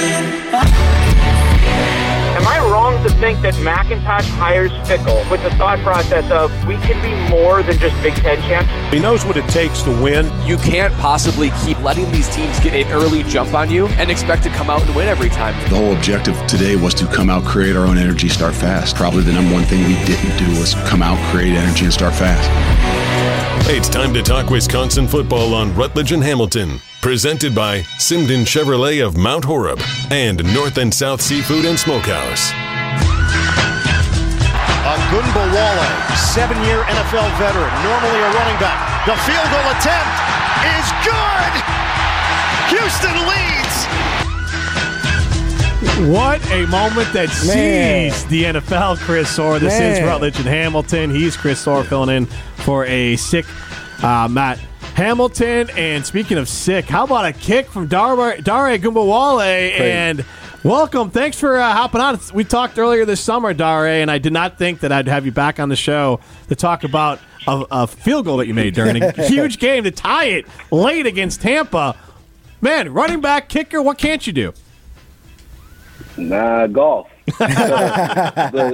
I think that McIntosh hires Fickell with the thought process of we can be more than just Big Ten champs? He knows what it takes to win. You can't possibly keep letting these teams get an early jump on you and expect to come out and win every time. The whole objective today was to come out, create our own energy, start fast. Probably the number one thing we didn't do was come out, create energy, and start fast. It's time to talk Wisconsin football on Rutledge and Hamilton. Presented by Simden Chevrolet of Mount Horeb and North and South Seafood and Smokehouse. Ogunbowale, seven-year NFL veteran, normally a running back. The field goal attempt is good. Houston leads. What a moment that Man. sees the NFL, Chris Orr. This is Rutledge and Hamilton. He's Chris Orr filling in for a sick uh, Matt Hamilton. And speaking of sick, how about a kick from Dare, Dare Ogunbowale? And welcome. Thanks for uh, hopping on. We talked earlier this summer, Dare, and I did not think that I'd have you back on the show to talk about a, a field goal that you made during a huge game to tie it late against Tampa. Man, running back, kicker, what can't you do? Nah, golf. The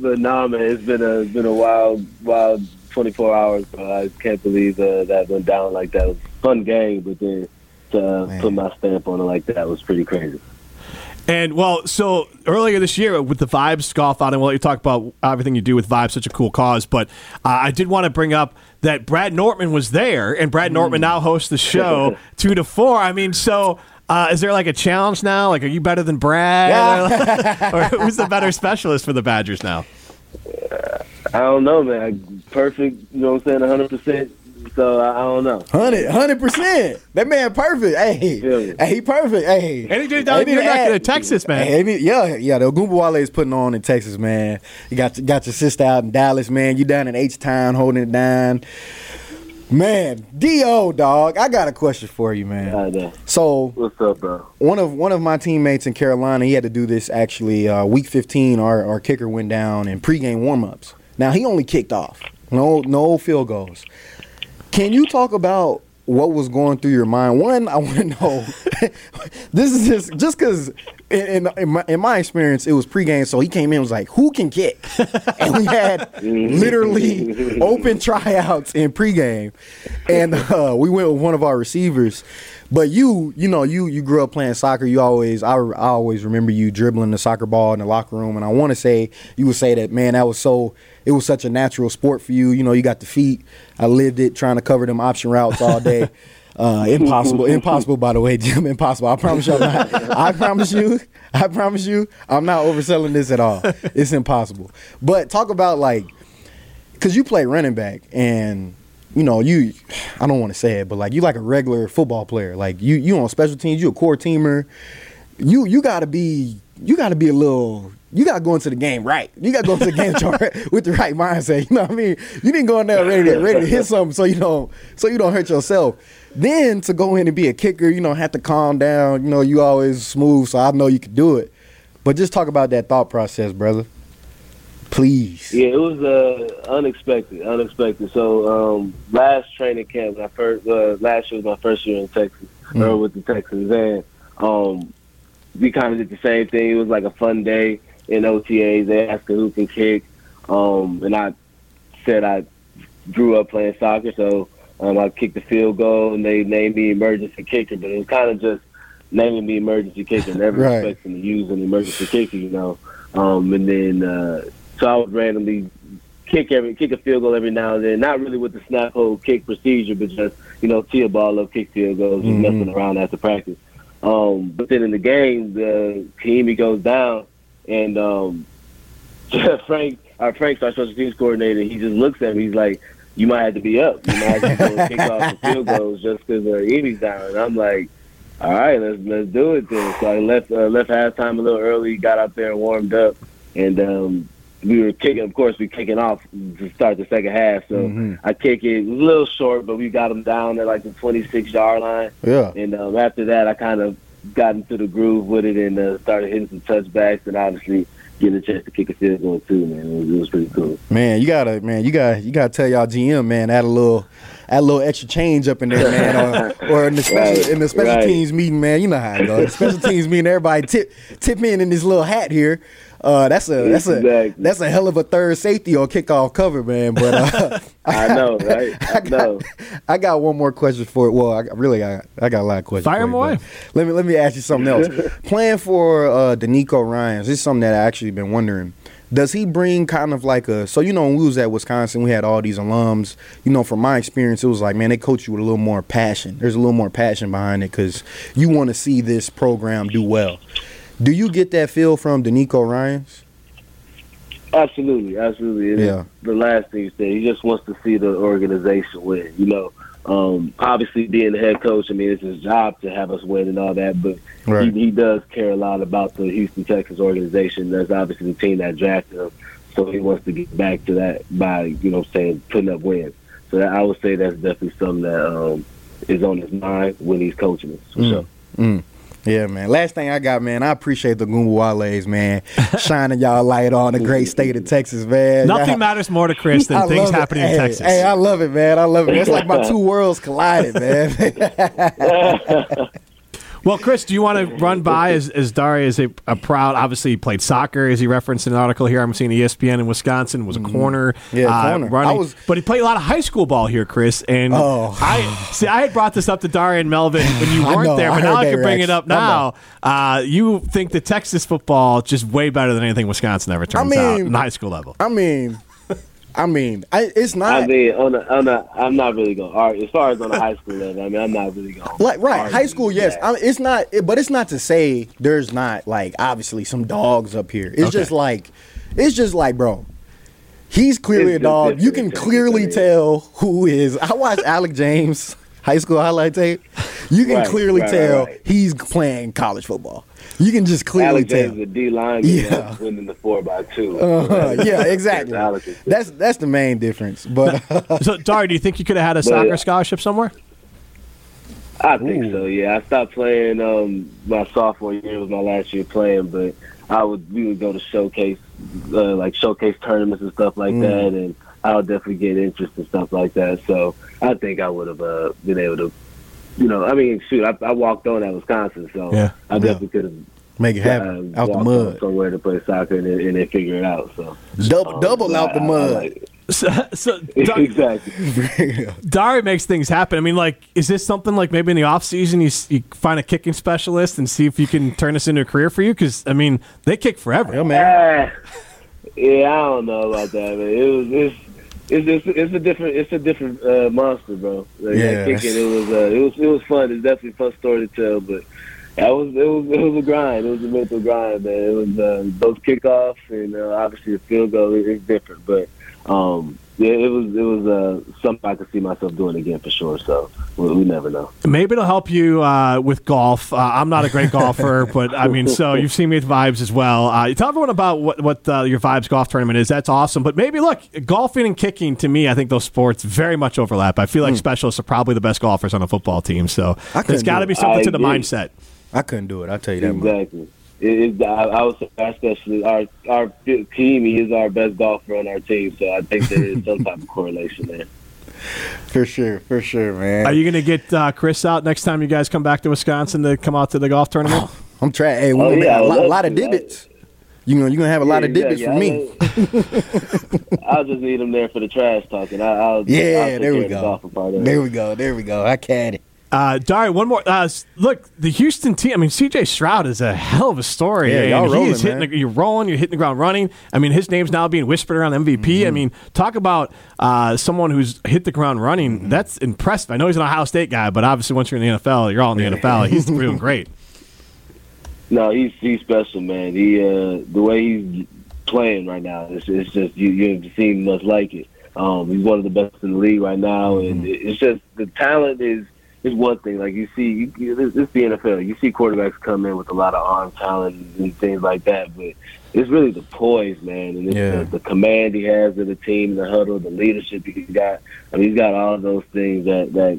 but nah, man, it's been a been a wild, wild 24 hours. But I can't believe uh, that went down like that. It was a fun game, but then to uh, put my stamp on it like that was pretty crazy. And well, so earlier this year with the Vibes golf outing, we'll let you talk about everything you do with Vibes, such a cool cause. But uh, I did want to bring up that Brad Nortman was there, and Brad Nortman now hosts the show two to four. I mean, so uh, is there like a challenge now? Like, are you better than Brad? or who's the better specialist for the Badgers now? I don't know, man. Perfect, you know what I'm saying? 100. Percent So I, I don't know. Hundred, percent. That man perfect. Hey, Yeah. hey, he perfect. Hey, And he did down Hey, you're back add- to Texas, man. Hey, he- yeah, yeah. The Ogunbowale is putting on in Texas, man. You got got your sister out in Dallas, man. You down in H Town holding it down. Man, Do dog, I got a question for you, man. I know. So What's up, bro? one of one of my teammates in Carolina, he had to do this actually uh, week 15. Our our kicker went down in pregame warmups. Now he only kicked off, no no field goals. Can you talk about what was going through your mind? One, I want to know. this is just just because in, in, in, my, in my experience, it was pregame, so he came in and was like, "Who can kick?" and we had literally open tryouts in pregame, and uh, we went with one of our receivers. But you, you know, you you grew up playing soccer. You always, I, I always remember you dribbling the soccer ball in the locker room, and I want to say you would say that, man, that was so. It was such a natural sport for you. You know, you got the feet. I lived it, trying to cover them option routes all day. Uh, impossible, impossible. By the way, Jim, impossible. I promise you, I'm not, I promise you, I promise you, I'm not overselling this at all. It's impossible. But talk about like, cause you play running back, and you know you, I don't want to say it, but like you like a regular football player. Like you, you on special teams, you a core teamer. You, you gotta be, you gotta be a little. You gotta go into the game right. You gotta go into the game with the right mindset. You know what I mean? You didn't go in there ready to ready to hit something so you don't so you don't hurt yourself. Then to go in and be a kicker, you know, have to calm down. You know, you always smooth, so I know you can do it. But just talk about that thought process, brother. Please. Yeah, it was uh, unexpected, unexpected. So um, last training camp, I first uh, last year was my first year in Texas, or with the Texans, and um, we kind of did the same thing. It was like a fun day in OTAs. They asked who can kick, um, and I said I grew up playing soccer, so um, I kicked the field goal, and they named me emergency kicker. But it was kind of just naming me emergency kicker, never Right. expecting to use an emergency kicker, you know. Um, and then uh, so I would randomly kick every kick a field goal every now and then, not really with the snap hold kick procedure, but just you know tee a ball up, kick field goals, just messing around after practice. Um, but then in the game, the he goes down, and um, Frank, our Frank's our special teams coordinator. He just looks at me. He's like, "You might have to be up. You might have to go kick off the field goals just because uh, Amy's down." And I'm like, "All right, let's let's do it then." So I left uh, left halftime a little early, got out there and warmed up, and um, we were kicking. Of course, we kicking off to start the second half. So I kick it. It a little short, but we got them down at like the 26 yard line. Yeah. And um, after that, I kind of got into the groove with it and uh, started hitting some touchbacks and obviously getting a chance to kick a field goal too, man. It was, it was pretty cool. Man, you gotta, man, you got, you gotta tell y'all GM, man, add a little, add a little extra change up in there, man, or, or in the special, Right, in the special right. teams meeting, man. You know how it goes. The special teams meeting, everybody tip, tip in in this little hat here. Uh, that's a, that's a, Exactly. that's a hell of a third safety or kickoff cover, man. But uh, I know, right? I, know. I got one more question for it. Well, I really got I got a lot of questions. Fire for 'em you, away. but Let me let me ask you something else. Playing for uh DeMeco Ryans, this is something that I actually been wondering. Does he bring kind of like a so you know when we was at Wisconsin, we had all these alums. You know, from my experience, it was like man, they coach you with a little more passion. There's a little more passion behind it because you want to see this program do well. Do you get that feel from DeMeco Ryans? Absolutely, absolutely. It Yeah. The last thing you said, he just wants to see the organization win. You know, um, obviously being the head coach, I mean, it's his job to have us win and all that, but Right. he, he does care a lot about the Houston Texans organization. That's obviously the team that drafted him, so he wants to get back to that by, you know, saying putting up wins. So that, I would say that's definitely something that um, is on his mind when he's coaching us. For sure. Mm. Yeah, man. Last thing I got, man, I appreciate the Ogunbowales, man, shining y'all light on the great state of Texas, man. Nothing Y'all- matters more to Chris than I things happening hey, in Texas. Hey, I love it, man. I love it. It's like my two worlds collided, man. Well, Chris, do you want to run by as, as Dare is a, a proud, obviously he played soccer, as he referenced in an article here. I'm seeing ESPN in Wisconsin, was a corner. Mm-hmm. Yeah, uh, corner. Running, I was- but he played a lot of high school ball here, Chris. And Oh. I see, I had brought this up to Dare and Melvin when you weren't know, there, I but now I can bring it up now. Uh, you think the Texas football just way better than anything Wisconsin ever turns out mean- in the high school level. I mean, I mean, I, it's not I mean, on a, on a, I'm not really going All right. As far as on a high school level, I mean, I'm not really going like right high school. Yes, I mean, it's not. It, but it's not to say there's not like obviously some dogs up here. It's Okay. just like, it's just like, bro. He's clearly It's a dog. You can clearly tell who is. I watched Alec James high school highlight tape. You can Right, clearly right, tell right, right. he's playing college football. You can just clearly Alex tell. The D line, Yeah. yeah. winning the four by two. Uh, yeah, exactly. That's that's the main difference. But so, Dare, do you think you could have had a But, soccer uh, scholarship somewhere? I think so. Yeah, I stopped playing. Um, my sophomore year was my last year playing, but I would we would go to showcase, uh, like showcase tournaments and stuff like that, and I would definitely get interest and stuff like that. So I think I would have uh, been able to, you know, I mean, shoot, I, I walked on at Wisconsin, so Yeah. I definitely could have. make it happen uh, out the walked mud. on somewhere to play soccer and then, and then figure it out. So Double um, double so out the I- I mud. like. So, so Dar- exactly. Dare makes things happen. I mean, like, is this something like maybe in the off season you, you find a kicking specialist and see if you can turn this into a career for you? Because I mean, they kick forever. Yeah, man. Ah, yeah, I don't know about that, man. It was it's it's it's, it's a different it's a different uh, monster, bro. Like, Yeah. kicking it was uh, it was it was fun. It's definitely a fun story to tell, but that was it was it was a grind. It was a mental grind, man. It was uh, those kickoffs and uh, obviously the field goal is different, but um, yeah, it was it was uh, something I could see myself doing again for sure. So we, we never know. Maybe it'll help you uh, with golf. Uh, I'm not a great golfer, but I mean, so you've seen me at Vibes as well. Uh, tell everyone about what, what uh, your Vibes golf tournament is. That's awesome. But maybe look, golfing and kicking to me, I think those sports very much overlap. I feel like specialists are probably the best golfers on a football team. So there's got to be something I to the agree. mindset. I couldn't do it. I'll tell you that much. Exactly. It, it, I, I would say especially our our team. He is our best golfer on our team, so I think there is some type of correlation there. For sure, for sure, man. Are you going to get uh, Chris out next time you guys come back to Wisconsin to come out to the golf tournament? I'm trying. Hey, we Oh, gonna yeah, I a would lot, lot of to. divots. You know, you're gonna have a lot of divots exactly. from me. I'll, I'll just need him there for the trash talking. I, I'll I'll Yeah, there we care of the go. golfer part of it. There we go. There we go. I can it. Uh, Dare, one more. Uh, look, the Houston team. I mean, CJ Stroud is a hell of a story. Yeah, y'all rolling, hitting the, You're rolling. You're hitting the ground running. I mean, his name's now being whispered around MVP. Mm-hmm. I mean, talk about uh, someone who's hit the ground running. Mm-hmm. That's impressive. I know he's an Ohio State guy, but obviously, once you're in the NFL, you're all in the NFL. He's doing great. No, he's he's special, man. He uh, the way he's playing right now, it's, it's just you you haven't seen much like it. Um, he's one of the best in the league right now, Mm-hmm. and it's just the talent is is one thing. Like you see, you, you, it's it's the NFL. You see quarterbacks come in with a lot of arm talent and things like that, but it's really the poise, man, and it's Yeah. the, the command he has of the team, the huddle, the leadership he's got. I mean, he's got all of those things that that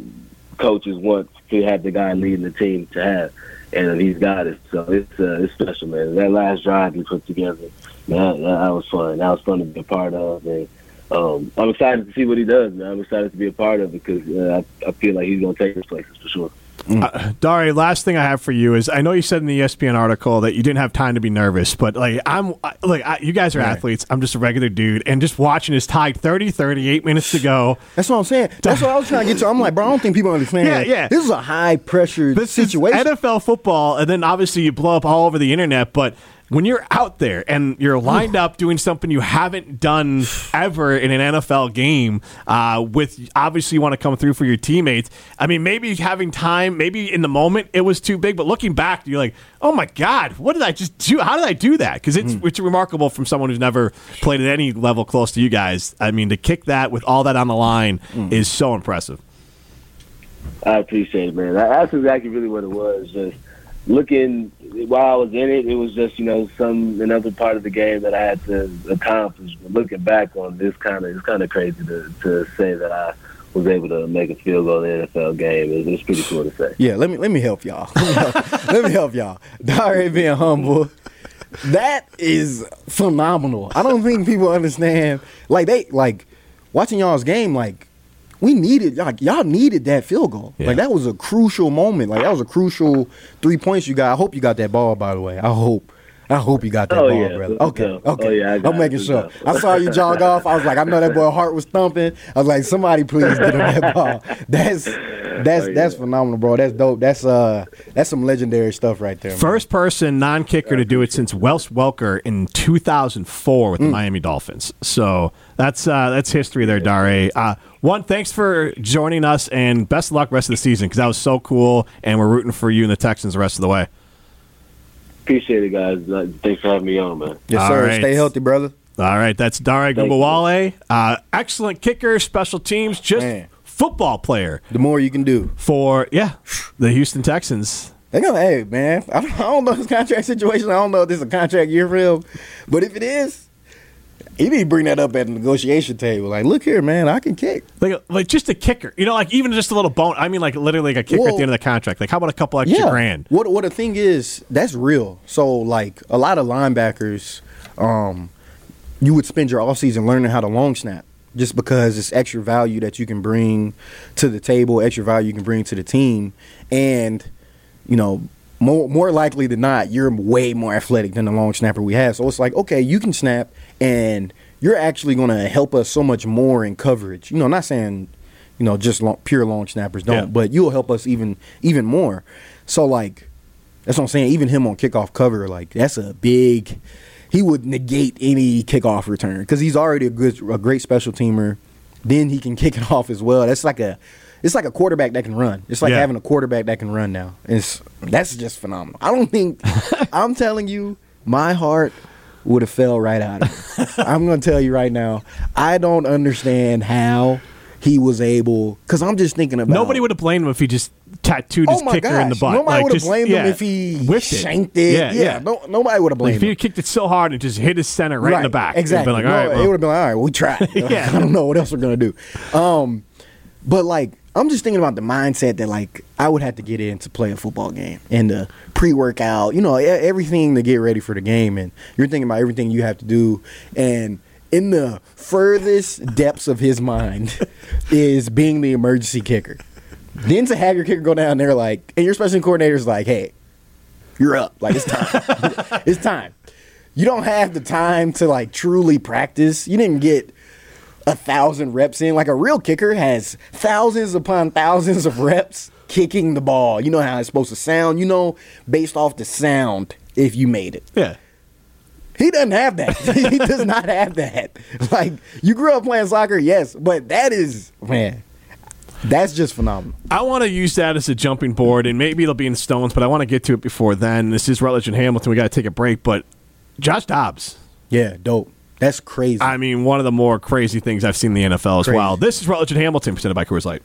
coaches want to have the guy leading the team to have, and he's got it. So it's uh, it's special, man. That last drive he put together, man, that, that was fun. That was fun to be a part of, and um, I'm excited to see what he does, man. I'm excited to be a part of it because uh, I, I feel like he's going to take his places for sure. Uh, Dare, last thing I have for you is I know you said in the ESPN article that you didn't have time to be nervous, but like I'm like I, you guys are Right. athletes. I'm just a regular dude, and just watching is tied 30 38 minutes to go. That's what I'm saying. That's what I was trying to get to. I'm like, bro, I don't think people understand. Yeah, yeah. This is a high pressure This situation. NFL football, and then obviously you blow up all over the internet. But when you're out there and you're lined up doing something you haven't done ever in an NFL game, uh, with obviously you want to come through for your teammates. I mean, maybe having time, maybe in the moment it was too big, but looking back, you're like, oh my god, what did I just do? How did I do that? Because it's it's remarkable from someone who's never played at any level close to you guys. I mean, to kick that with all that on the line is so impressive. I appreciate it, man. That's exactly really what it was. Just looking while I was in it, it was just you know some another part of the game that I had to accomplish. But looking back on this, kind of it's kind of crazy to to say that I was able to make a field goal in the NFL game. It's, it's pretty cool to say. Yeah, let me let me help y'all. Let me help, y'all. Dare being humble. That is phenomenal. I don't think people understand. Like they like watching y'all's game. Like we needed like y'all needed that field goal. Yeah. Like that was a crucial moment. Like that was a crucial three points you got. I hope you got that ball. By the way, I hope. I hope you got that Oh, ball, yeah. brother. Good Okay, job. okay. Oh, yeah, I got I'm making sure. job. I saw you jog off. I was like, I know that boy heart was thumping. I was like, somebody please get him that ball. That's that's Oh, yeah. that's phenomenal, bro. That's dope. That's uh that's some legendary stuff right there. man. First person non kicker to do it since Wes Welker in 2004 with the Miami Dolphins. So that's uh, that's history there, Dare. Uh, one, thanks for joining us, and best of luck rest of the season because that was so cool, and we're rooting for you and the Texans the rest of the way. Appreciate it, guys. Uh, Thanks for having me on, man. Yes, All sir. right. Stay healthy, brother. All right, that's Dare Thank you. Ogunbowale. Uh, excellent kicker, special teams, just Man. football player The more you can do. for, yeah, the Houston Texans. They gonna, hey man, I don't, I don't know his contract situation. I don't know if this is a contract year for him, but if it is, he need to bring that up at the negotiation table. Like, look here, man, I can kick. Like, like just a kicker, you know, like even just a little bone. I mean, like literally like a kicker at the end of the contract. Like, how about a couple extra grand? What what the thing is, that's real. So like a lot of linebackers, um, you would spend your offseason learning how to long snap just because it's extra value that you can bring to the table, extra value you can bring to the team, and you know. More, more likely than not, you're way more athletic than the long snapper we have. So it's like, okay, you can snap, and you're actually going to help us so much more in coverage. You know, not saying, you know, just long, pure long snappers don't, Yeah. but you'll help us even even more. So like, that's what I'm saying. Even him on kickoff cover, like that's a big. He would negate any kickoff return because he's already a good, a great special teamer. Then he can kick it off as well. That's like a, it's like a quarterback that can run. It's like Yeah. having a quarterback that can run now. It's that's just phenomenal. I don't think. I'm telling you, my heart would have fell right out of it. I'm gonna tell you right now. I don't understand how he was able. Because I'm just thinking about Nobody would have blamed him if he just tattooed his Oh kicker gosh! in the butt. Nobody Like, would have blamed yeah, him if he whiffed it. shanked it. Yeah, yeah. No, nobody would have Like, blamed if he had kicked it so hard and just hit his center right, in the back, Exactly. Like, all No, right, it would have been like, all right, we tried. Yeah. I don't know what else we're gonna do. Um, but like, I'm just thinking about the mindset that like I would have to get in to play a football game and the pre-workout, you know, everything to get ready for the game, and you're thinking about everything you have to do, and in the furthest depths of his mind is being the emergency kicker. Then to have your kicker go down there like, and your special coordinator's like, hey, you're up. Like it's time. it's time. You don't have the time to like truly practice. You didn't get a thousand reps in. Like a real kicker has thousands upon thousands of reps kicking the ball. You know how it's supposed to sound. You know, based off the sound, if you made it. yeah. He doesn't have that. he does not have that. Like you grew up playing soccer, yes, but that is man, that's just phenomenal. I want to use that as a jumping board, and maybe it'll be in stones, but I want to get to it before then. This is Rutledge and Hamilton. We got to take a break, but Josh Dobbs. Yeah, dope. That's crazy. I mean, one of the more crazy things I've seen in the NFL as Crazy. well. This is Rutledge and Hamilton, presented by Coors Light.